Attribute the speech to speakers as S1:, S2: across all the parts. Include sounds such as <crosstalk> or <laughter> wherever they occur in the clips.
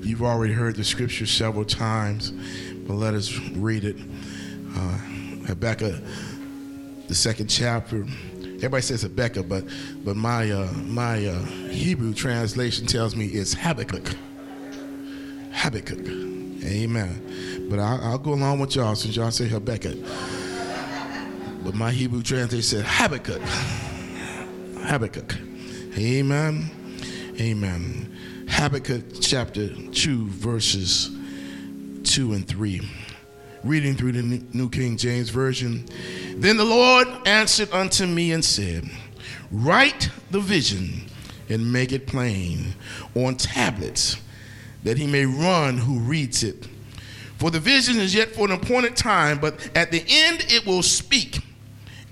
S1: You've already heard the scripture several times, but let us read it. Uh, Habakkuk, the second chapter. Everybody says Habakkuk, but but my uh, my uh, Hebrew translation tells me it's Habakkuk. Habakkuk. Amen. But I'll, I'll go along with y'all since y'all say Habakkuk. But my Hebrew translation said Habakkuk. Habakkuk. Amen. Amen. Habakkuk chapter 2, verses 2 and 3. Reading through the New King James Version. Then the Lord answered unto me and said, Write the vision and make it plain on tablets, that he may run who reads it. For the vision is yet for an appointed time, but at the end it will speak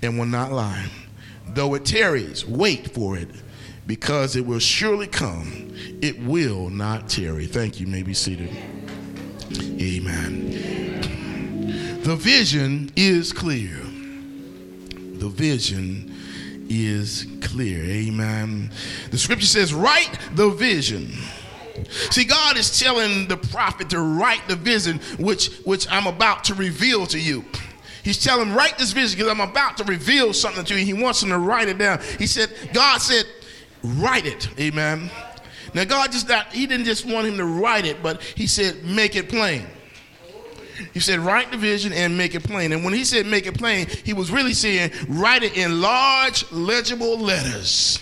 S1: and will not lie. Though it tarries, wait for it, because it will surely come. It will not tarry. Thank you. you may be seated. Amen. The vision is clear. The vision is clear. Amen. The scripture says, write the vision. See, God is telling the prophet to write the vision which, which I'm about to reveal to you. He's telling him, write this vision because I'm about to reveal something to you. He wants him to write it down. He said, God said, write it. Amen. Now, God just not, he didn't just want him to write it, but he said, make it plain. He said, write the vision and make it plain. And when he said make it plain, he was really saying, write it in large, legible letters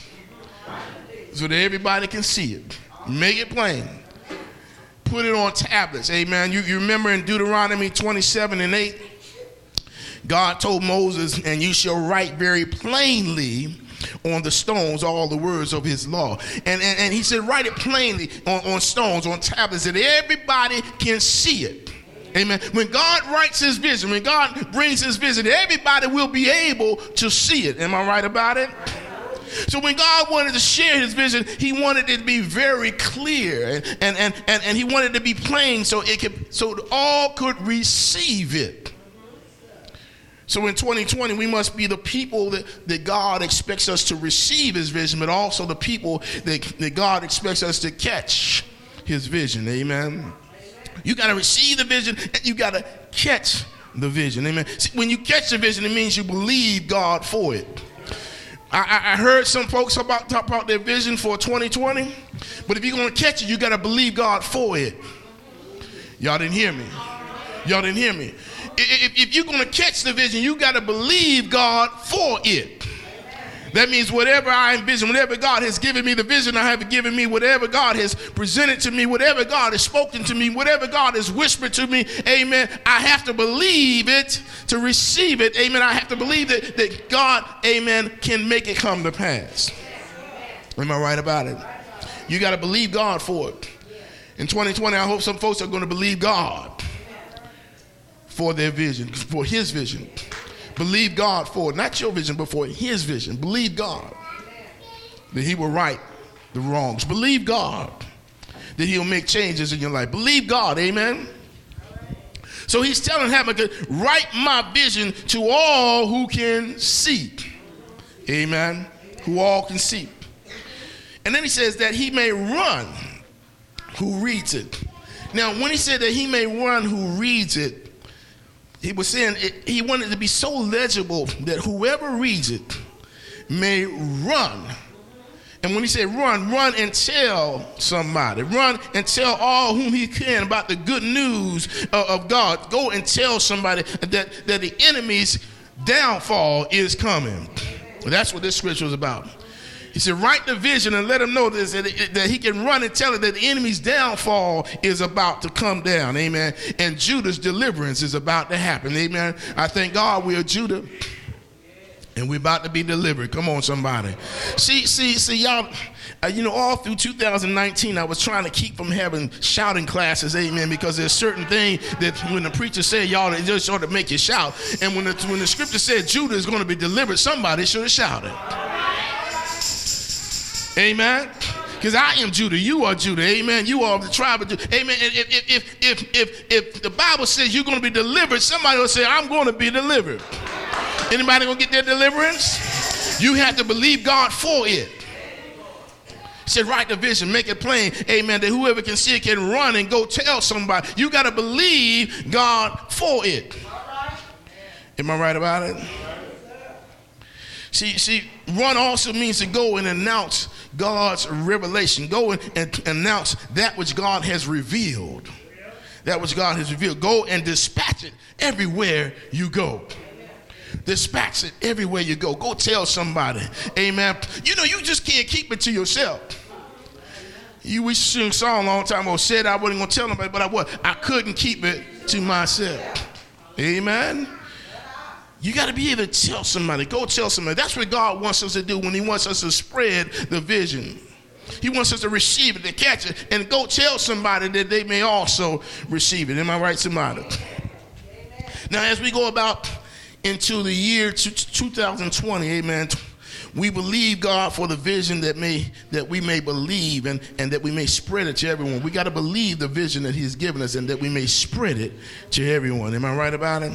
S1: so that everybody can see it. Make it plain. Put it on tablets. Amen. You, you remember in Deuteronomy 27 and 8? God told Moses, and you shall write very plainly on the stones all the words of his law. And, and, and he said, write it plainly on, on stones, on tablets, that everybody can see it. Amen. When God writes his vision, when God brings his vision, everybody will be able to see it. Am I right about it? So when God wanted to share his vision, he wanted it to be very clear and, and, and, and, and he wanted it to be plain so it could so all could receive it. So in 2020, we must be the people that, that God expects us to receive his vision, but also the people that, that God expects us to catch his vision. Amen. You got to receive the vision and you got to catch the vision. Amen. See, when you catch the vision, it means you believe God for it. I, I heard some folks about talk about their vision for 2020, but if you're going to catch it, you got to believe God for it. Y'all didn't hear me. Y'all didn't hear me if, if you're going to catch the vision, you got to believe God for it. That means whatever I envision, whatever God has given me, the vision I have given me, whatever God has presented to me, whatever God has spoken to me, whatever God has whispered to me, amen, I have to believe it to receive it, amen. I have to believe that, that God, amen, can make it come to pass. Am I right about it? You got to believe God for it. In 2020, I hope some folks are going to believe God for their vision, for his vision. Believe God for. Not your vision, but for his vision. Believe God that he will right the wrongs. Believe God that he'll make changes in your life. Believe God, amen. So he's telling Habakkuk, write my vision to all who can see. Amen. Who all can see. And then he says that he may run who reads it. Now, when he said that he may run who reads it, he was saying it, he wanted to be so legible that whoever reads it may run. And when he said run, run and tell somebody. Run and tell all whom he can about the good news of, of God. Go and tell somebody that, that the enemy's downfall is coming. That's what this scripture is about. He said, write the vision and let him know this, that, he can run and tell it that the enemy's downfall is about to come down. Amen. And Judah's deliverance is about to happen. Amen. I thank God we are Judah. And we're about to be delivered. Come on, somebody. See, see, see, y'all. Uh, you know, all through 2019, I was trying to keep from having shouting classes, amen, because there's certain thing that when the preacher said, y'all, it just sort of make you shout. And when the, when the scripture said Judah is going to be delivered, somebody should have shouted. Amen. Because I am Judah, you are Judah. Amen. You are the tribe of Judah. Amen. If, if, if, if, if, the Bible says you're going to be delivered, somebody will say, I'm going to be delivered. Anybody going to get their deliverance? You have to believe God for it. said, write the vision, make it plain. Amen. That whoever can see it can run and go tell somebody. You got to believe God for it. Am I right about it? See, see, run also means to go and announce God's revelation. Go and, and announce that which God has revealed. That which God has revealed. Go and dispatch it everywhere you go. Dispatch it everywhere you go. Go tell somebody. Amen. You know, you just can't keep it to yourself. You we sing song a long time ago, said I wasn't gonna tell nobody, but I was. I couldn't keep it to myself. Amen. You got to be able to tell somebody. Go tell somebody. That's what God wants us to do when He wants us to spread the vision. He wants us to receive it, to catch it, and go tell somebody that they may also receive it. Am I right, somebody? Now, as we go about into the year 2020, amen, we believe God for the vision that may that we may believe and, and that we may spread it to everyone. We got to believe the vision that He's given us and that we may spread it to everyone. Am I right about it?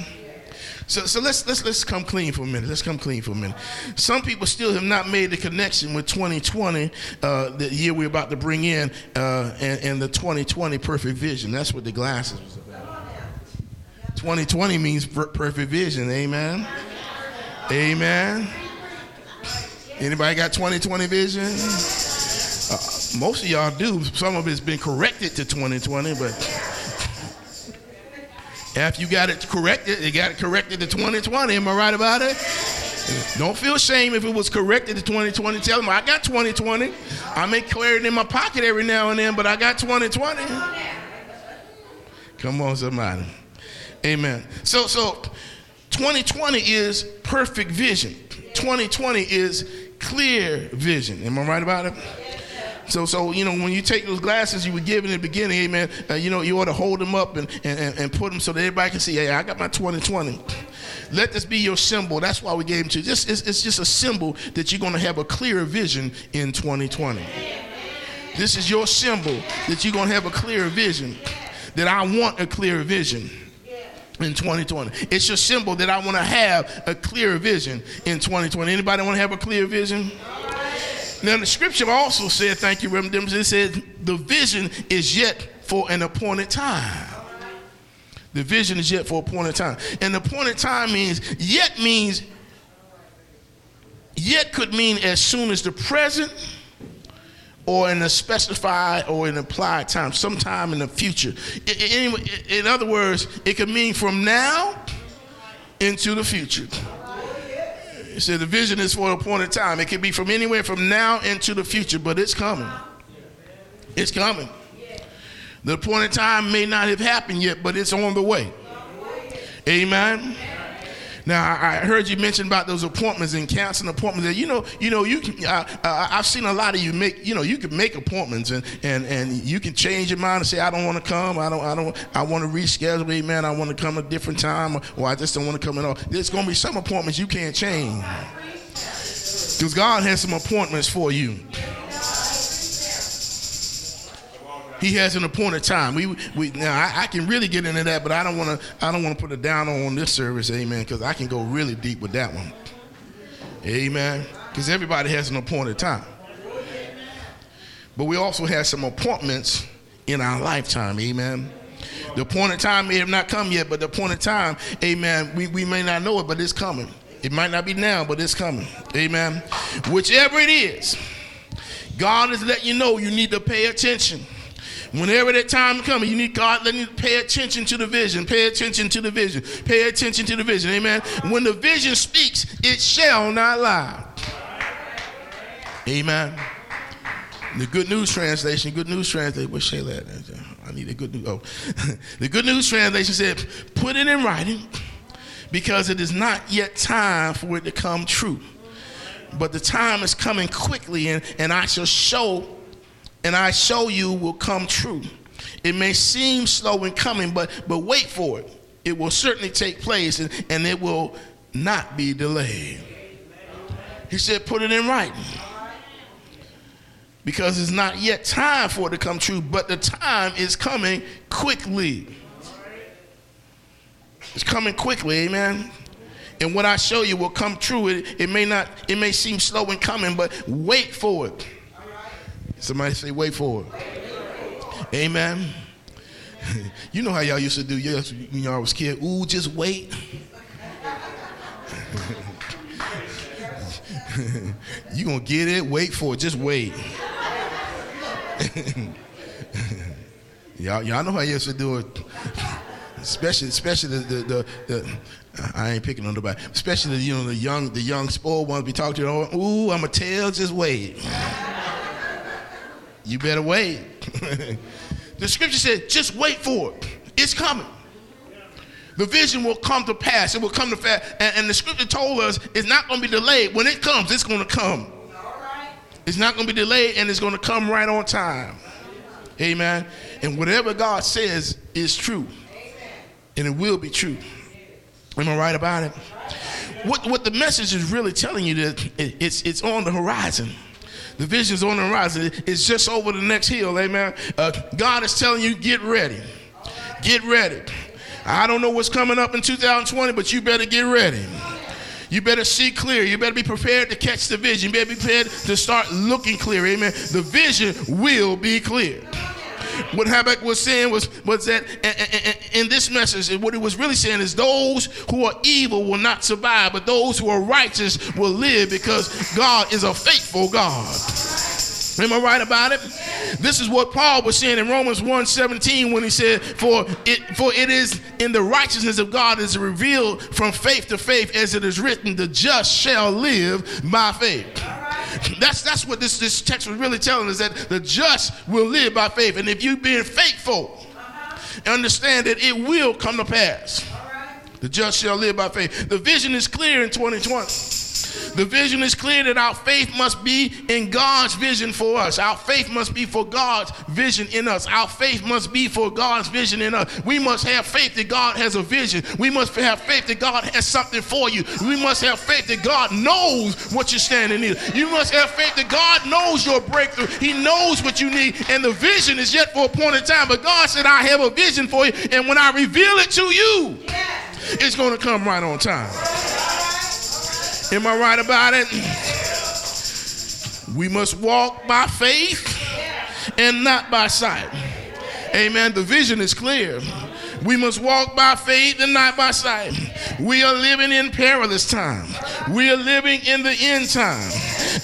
S1: So, so let's let's let's come clean for a minute. Let's come clean for a minute. Some people still have not made the connection with 2020, uh, the year we're about to bring in, uh, and, and the 2020 perfect vision. That's what the glasses was about. 2020 means perfect vision. Amen. Amen. Anybody got 2020 vision? Uh, most of y'all do. Some of it's been corrected to 2020, but. After you got it corrected, you got it corrected to 2020. Am I right about it? Don't feel shame if it was corrected to 2020. Tell them I got 2020. I may carry it in my pocket every now and then, but I got 2020. Come on, somebody. Amen. So, so 2020 is perfect vision. 2020 is clear vision. Am I right about it? So, so you know, when you take those glasses you were given in the beginning, amen, uh, you know, you ought to hold them up and, and, and put them so that everybody can see, hey, I got my 2020. Let this be your symbol. That's why we gave them to you. This, it's, it's just a symbol that you're going to have a clearer vision in 2020. This is your symbol that you're going to have a clearer vision, that I want a clearer vision in 2020. It's your symbol that I want to have a clear vision in 2020. Anybody want to have a clear vision? Now, the scripture also said, thank you, Reverend Dimmers, it said, the vision is yet for an appointed time. The vision is yet for appointed time. And appointed time means, yet means, yet could mean as soon as the present or in a specified or an applied time, sometime in the future. In other words, it could mean from now into the future. He said the vision is for a point of time. It can be from anywhere from now into the future, but it's coming. It's coming. The point of time may not have happened yet, but it's on the way. Amen. Now I heard you mention about those appointments and canceling appointments. And you know, you know, you can. Uh, I've seen a lot of you make. You know, you can make appointments and and and you can change your mind and say, I don't want to come. I don't. I don't. I want to reschedule. Amen. I want to come a different time, or, or I just don't want to come at all. There's going to be some appointments you can't change because God has some appointments for you. He has an appointed time. We, we now I, I can really get into that, but I don't want to. I don't want to put it down on this service, amen. Because I can go really deep with that one, amen. Because everybody has an appointed time, but we also have some appointments in our lifetime, amen. The appointed time may have not come yet, but the appointed time, amen. We we may not know it, but it's coming. It might not be now, but it's coming, amen. Whichever it is, God is letting you know you need to pay attention. Whenever that time comes, you need God letting you pay attention to the vision. Pay attention to the vision. Pay attention to the vision. Amen. When the vision speaks, it shall not lie. Amen. The Good News Translation, Good News Translation, where's Shayla at? I need a good news. Oh. <laughs> the Good News Translation said, put it in writing because it is not yet time for it to come true. But the time is coming quickly, and, and I shall show and I show you will come true. It may seem slow in coming, but, but wait for it. It will certainly take place and, and it will not be delayed. He said, put it in writing. Because it's not yet time for it to come true, but the time is coming quickly. It's coming quickly, amen. And what I show you will come true. It, it may not, it may seem slow in coming, but wait for it. Somebody say, wait for it. Amen. <laughs> you know how y'all used to do yes when y'all was kid. Ooh, just wait. <laughs> you gonna get it, wait for it, just wait. <laughs> y'all, y'all know how you used to do it. Especially, especially the, the, the, the I ain't picking on nobody. Especially you know the young the young spoiled ones be talking to. them. Ooh, I'm a tell, just wait. You better wait. <laughs> the scripture said, just wait for it. It's coming. The vision will come to pass. It will come to pass. And, and the scripture told us it's not going to be delayed. When it comes, it's going to come. It's not going to be delayed and it's going to come right on time. Amen. And whatever God says is true. And it will be true. Am I right about it? What, what the message is really telling you that it's, it's on the horizon. The vision's on the horizon. It's just over the next hill. Amen. Uh, God is telling you, get ready. Get ready. I don't know what's coming up in 2020, but you better get ready. You better see clear. You better be prepared to catch the vision. You better be prepared to start looking clear. Amen. The vision will be clear. What Habakkuk was saying was, was that in this message, what he was really saying is those who are evil will not survive, but those who are righteous will live because God is a faithful God. Am I right about it? This is what Paul was saying in Romans 1:17 when he said, For it for it is in the righteousness of God is revealed from faith to faith, as it is written, the just shall live by faith. That's that's what this, this text was really telling us that the just will live by faith. And if you've been faithful, understand that it will come to pass. The just shall live by faith. The vision is clear in 2020. The vision is clear that our faith must be in God's vision for us. Our faith must be for God's vision in us. Our faith must be for God's vision in us. We must have faith that God has a vision. We must have faith that God has something for you. We must have faith that God knows what you're standing in. You must have faith that God knows your breakthrough. He knows what you need, and the vision is yet for a point in time. But God said, I have a vision for you, and when I reveal it to you, it's going to come right on time. Am I right about it? We must walk by faith and not by sight. Amen. The vision is clear. We must walk by faith and not by sight. We are living in perilous time. We are living in the end time.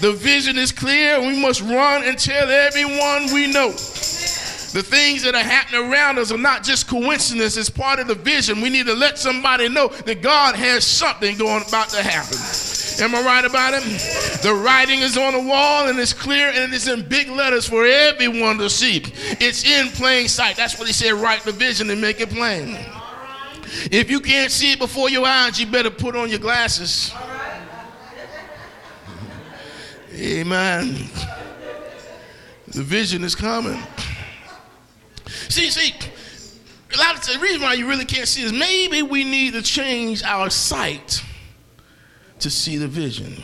S1: The vision is clear. We must run and tell everyone we know. The things that are happening around us are not just coincidence, it's part of the vision. We need to let somebody know that God has something going about to happen. Am I right about it? The writing is on the wall and it's clear and it's in big letters for everyone to see. It's in plain sight. That's what he said write the vision and make it plain. If you can't see it before your eyes, you better put on your glasses. Amen. The vision is coming. See, see, a lot of the reason why you really can't see is maybe we need to change our sight to see the vision.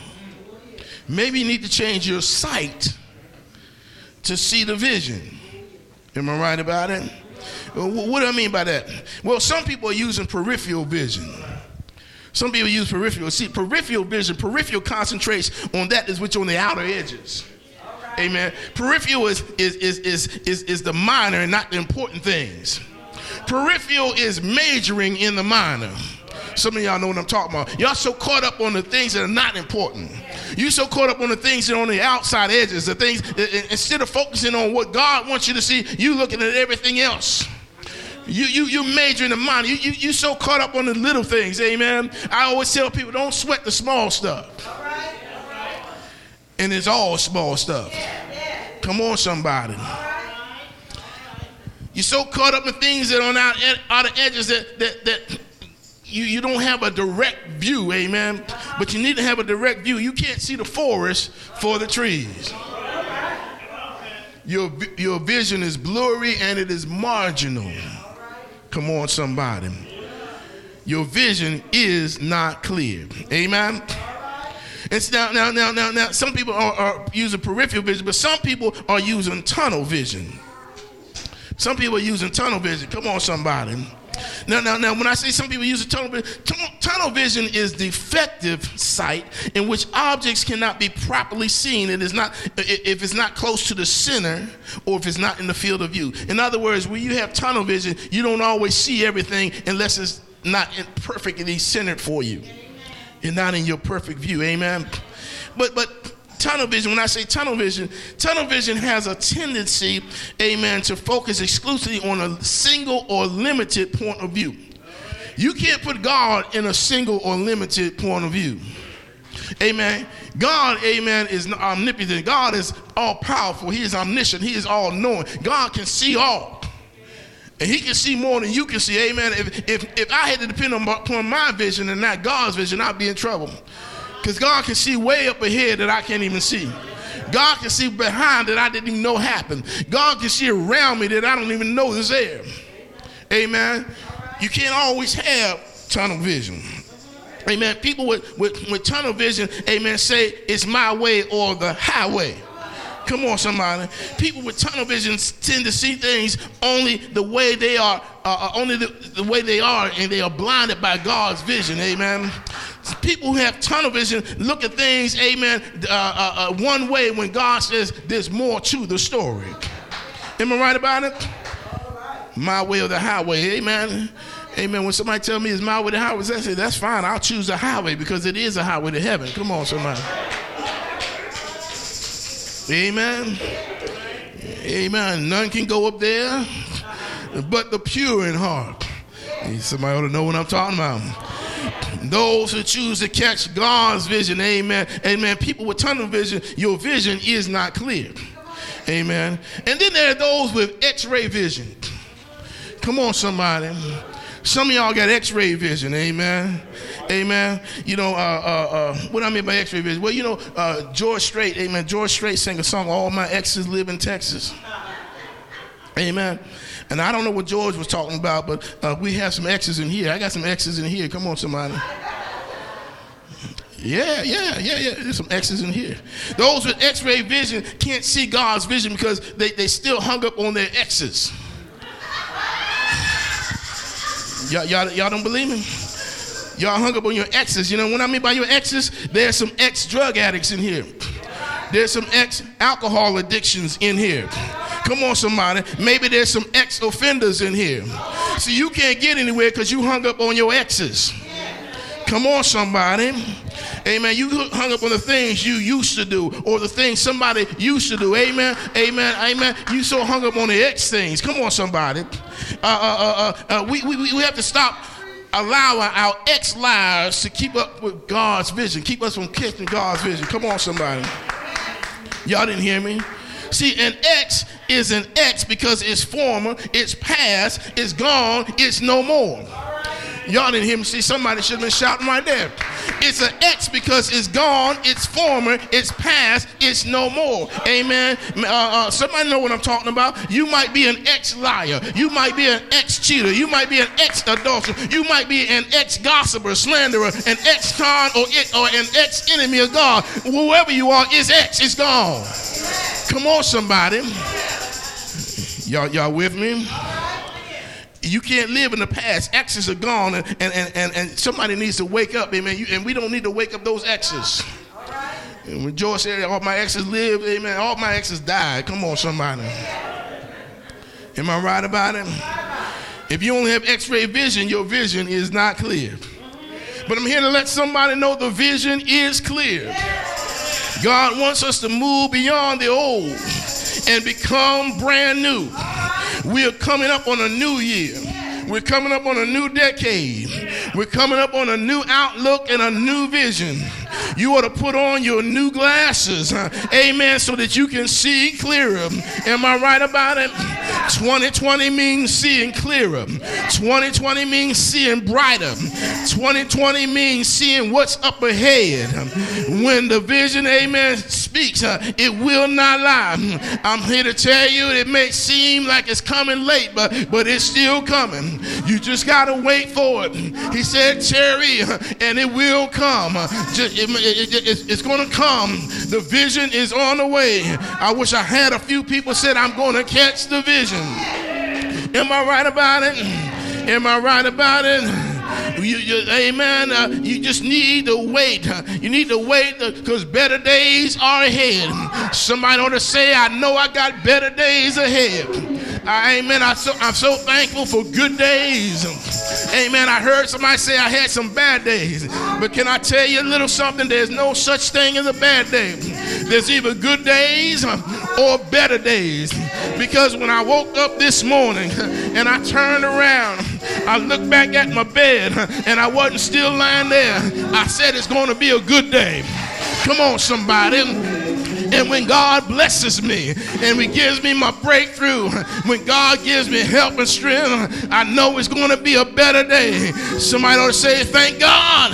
S1: Maybe you need to change your sight to see the vision. Am I right about it? Uh, what do I mean by that? Well, some people are using peripheral vision. Some people use peripheral. See, peripheral vision, peripheral concentrates on that is which on the outer edges. Amen. Peripheral is, is, is, is, is, is the minor and not the important things. Peripheral is majoring in the minor. Some of y'all know what I'm talking about. Y'all so caught up on the things that are not important. You so caught up on the things that are on the outside edges, the things instead of focusing on what God wants you to see, you looking at everything else. You you you major in the mind. You, you you so caught up on the little things, amen. I always tell people don't sweat the small stuff. And it's all small stuff. Come on, somebody. You're so caught up in things that are on out, out of edges that, that, that you, you don't have a direct view, amen. But you need to have a direct view. You can't see the forest for the trees. Your, your vision is blurry and it is marginal. Come on, somebody. Your vision is not clear. Amen. It's now, now, now, now, now. Some people are, are using peripheral vision, but some people are using tunnel vision. Some people are using tunnel vision. Come on, somebody. Now, now, now, when I say some people use a tunnel vision, tunnel vision is defective sight in which objects cannot be properly seen. It is not if it's not close to the center or if it's not in the field of view. In other words, when you have tunnel vision, you don't always see everything unless it's not perfectly centered for you. You're not in your perfect view. Amen. But but tunnel vision, when I say tunnel vision, tunnel vision has a tendency, amen, to focus exclusively on a single or limited point of view. You can't put God in a single or limited point of view. Amen. God, amen, is omnipotent. God is all powerful. He is omniscient. He is all knowing. God can see all. And he can see more than you can see. Amen. If, if, if I had to depend on, upon my vision and not God's vision, I'd be in trouble. Because God can see way up ahead that I can't even see. God can see behind that I didn't even know happened. God can see around me that I don't even know is there. Amen. You can't always have tunnel vision. Amen. People with, with, with tunnel vision, amen, say it's my way or the highway. Come on, somebody. People with tunnel vision tend to see things only the way they are, uh, uh only the, the way they are, and they are blinded by God's vision. Amen. People who have tunnel vision look at things, amen, uh, uh, uh, one way when God says there's more to the story. Am I right about it? My way or the highway, amen. Amen. When somebody tell me it's my way to highway, I say that's fine. I'll choose the highway because it is a highway to heaven. Come on, somebody. Amen. Amen. None can go up there but the pure in heart. Somebody ought to know what I'm talking about. Those who choose to catch God's vision, amen. Amen. People with tunnel vision, your vision is not clear. Amen. And then there are those with x ray vision. Come on, somebody. Some of y'all got x-ray vision, amen. Amen. You know, uh, uh, uh, what I mean by x-ray vision? Well, you know, uh, George Strait, amen. George Strait sang a song, All My Exes Live in Texas. Amen. And I don't know what George was talking about, but uh, we have some X's in here. I got some X's in here. Come on, somebody. Yeah, yeah, yeah, yeah. There's some X's in here. Those with x ray vision can't see God's vision because they, they still hung up on their X's. <sighs> Y'all, y'all, y'all don't believe me? Y'all hung up on your exes. You know what I mean by your exes? There's some ex drug addicts in here. There's some ex alcohol addictions in here. Come on, somebody. Maybe there's some ex offenders in here. See, you can't get anywhere because you hung up on your exes. Come on, somebody. Amen. You hung up on the things you used to do or the things somebody used to do. Amen. Amen. Amen. You so hung up on the ex things. Come on, somebody. Uh, uh, uh, uh, we, we, we have to stop allowing our ex lives to keep up with God's vision, keep us from catching God's vision. Come on, somebody. Y'all didn't hear me? See, an X is an X because it's former, it's past, it's gone, it's no more. Y'all didn't hear me see somebody should have been shouting right there. It's an X because it's gone, it's former, it's past, it's no more. Amen. Uh, uh, somebody know what I'm talking about. You might be an ex liar. You might be an ex cheater. You might be an ex adulterer. You might be an ex gossiper, slanderer, an ex con or, or an ex enemy of God. Whoever you are is X. It's gone. Come on, somebody. Y'all, y'all with me? You can't live in the past. Exes are gone, and, and, and, and somebody needs to wake up, amen. You, and we don't need to wake up those exes. And when George said, All my exes live, amen, all my exes died. Come on, somebody. Am I right about it? If you only have x ray vision, your vision is not clear. But I'm here to let somebody know the vision is clear. God wants us to move beyond the old and become brand new. We are coming up on a new year. We're coming up on a new decade. We're coming up on a new outlook and a new vision. You ought to put on your new glasses, amen, so that you can see clearer. Am I right about it? 2020 means seeing clearer. 2020 means seeing brighter. 2020 means seeing what's up ahead. When the vision, amen, speaks, it will not lie. I'm here to tell you it may seem like it's coming late, but, but it's still coming. You just got to wait for it. He said, Cherry, and it will come. Just, it, it, it, it's going to come. The vision is on the way. I wish I had a few people said, I'm going to catch the vision. Am I right about it? Am I right about it? You, you, amen. Uh, you just need to wait. You need to wait because better days are ahead. Somebody ought to say, I know I got better days ahead. Uh, amen. I so, I'm so thankful for good days. Amen. I heard somebody say I had some bad days. But can I tell you a little something? There's no such thing as a bad day. There's either good days or better days. Because when I woke up this morning and I turned around, I looked back at my bed and I wasn't still lying there. I said it's going to be a good day. Come on, somebody. And when God blesses me and He gives me my breakthrough, when God gives me help and strength, I know it's going to be a better day. Somebody ought to say, Thank God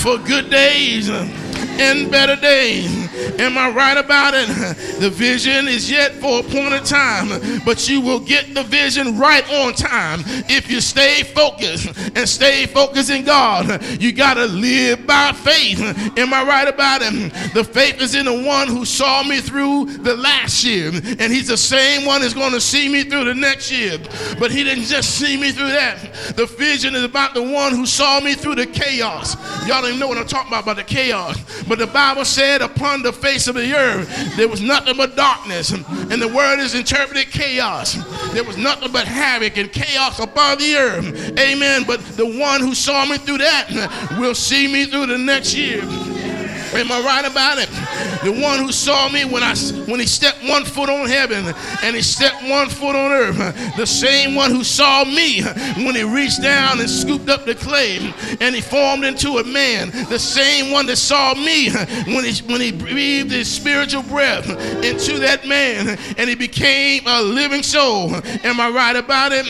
S1: for good days and better days. Am I right about it? <laughs> The vision is yet for a point of time, but you will get the vision right on time if you stay focused and stay focused in God. You got to live by faith. Am I right about it? The faith is in the one who saw me through the last year, and he's the same one that's going to see me through the next year. But he didn't just see me through that. The vision is about the one who saw me through the chaos. Y'all don't even know what I'm talking about, about the chaos. But the Bible said, upon the face of the earth, there was nothing but darkness. And the word is interpreted chaos. There was nothing but havoc and chaos upon the earth. Amen. But the one who saw me through that will see me through the next year. Am I right about it? The one who saw me when I when he stepped one foot on heaven and he stepped one foot on earth. The same one who saw me when he reached down and scooped up the clay and he formed into a man. The same one that saw me when he when he breathed his spiritual breath into that man and he became a living soul. Am I right about it?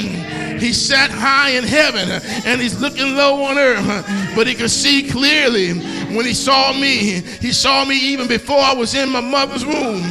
S1: He sat high in heaven and he's looking low on earth, but he could see clearly when he saw me. He saw me even before I was in my mother's womb.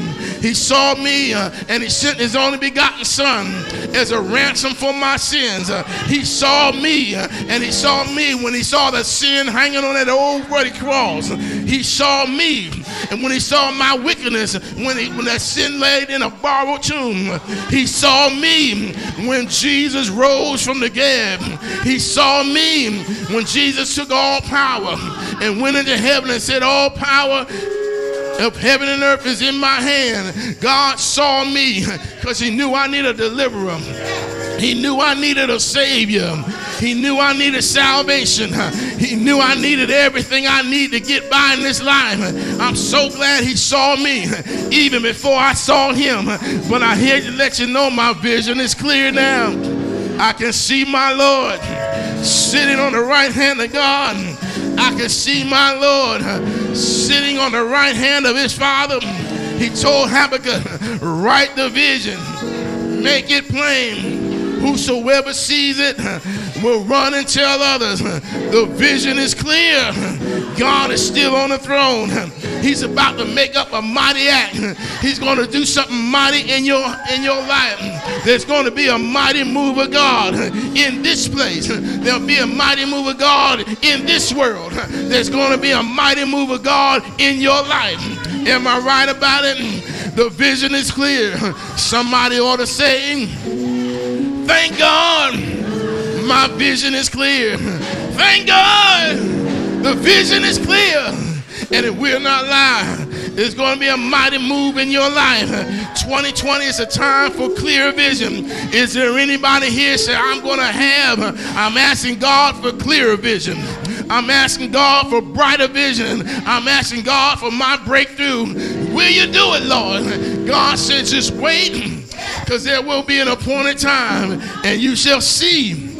S1: He saw me uh, and he sent his only begotten son as a ransom for my sins. Uh, he saw me uh, and he saw me when he saw the sin hanging on that old ruddy cross. He saw me and when he saw my wickedness, when, he, when that sin laid in a borrowed tomb, he saw me when Jesus rose from the dead. He saw me when Jesus took all power and went into heaven and said, All power of heaven and earth is in my hand. God saw me because he knew I needed a deliverer. He knew I needed a savior. He knew I needed salvation. He knew I needed everything I need to get by in this life. I'm so glad he saw me even before I saw him. But I here to let you know my vision is clear now. I can see my Lord sitting on the right hand of God. I can see my Lord sitting on the right hand of his Father. He told Habakkuk, write the vision, make it plain. Whosoever sees it will run and tell others. The vision is clear. God is still on the throne. He's about to make up a mighty act. He's going to do something mighty in your in your life. There's going to be a mighty move of God in this place. There'll be a mighty move of God in this world. There's going to be a mighty move of God in your life. Am I right about it? The vision is clear. Somebody ought to say, Thank God my vision is clear. Thank God the vision is clear and it will not lie. It's going to be a mighty move in your life. 2020 is a time for clear vision. Is there anybody here say, I'm going to have, I'm asking God for clearer vision. I'm asking God for brighter vision. I'm asking God for my breakthrough. Will you do it, Lord? God said, just wait because there will be an appointed time and you shall see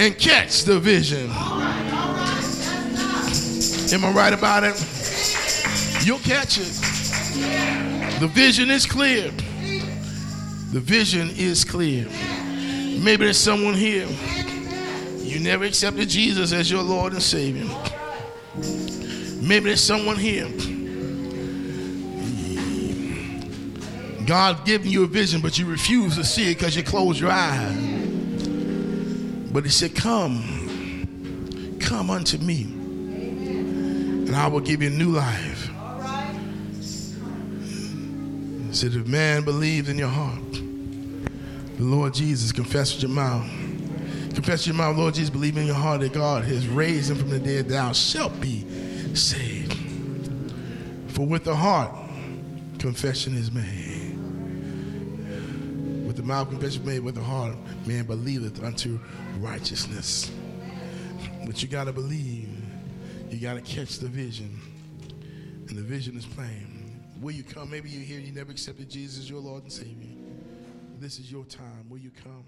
S1: and catch the vision. Am I right about it? You'll catch it. The vision is clear. The vision is clear. Maybe there's someone here. You never accepted Jesus as your Lord and Savior. Maybe there's someone here God giving you a vision, but you refuse to see it because you close your eyes. But he said, Come, come unto me, and I will give you new life. He said, If man believes in your heart, the Lord Jesus, confess with your mouth, Confess with your mouth, Lord Jesus, believe in your heart that God has raised him from the dead, thou shalt be saved. For with the heart, confession is made. Mouth, confession made, with the heart, man believeth unto righteousness. But you got to believe. You got to catch the vision. And the vision is plain. Will you come? Maybe you're here, you never accepted Jesus as your Lord and Savior. This is your time. Will you come?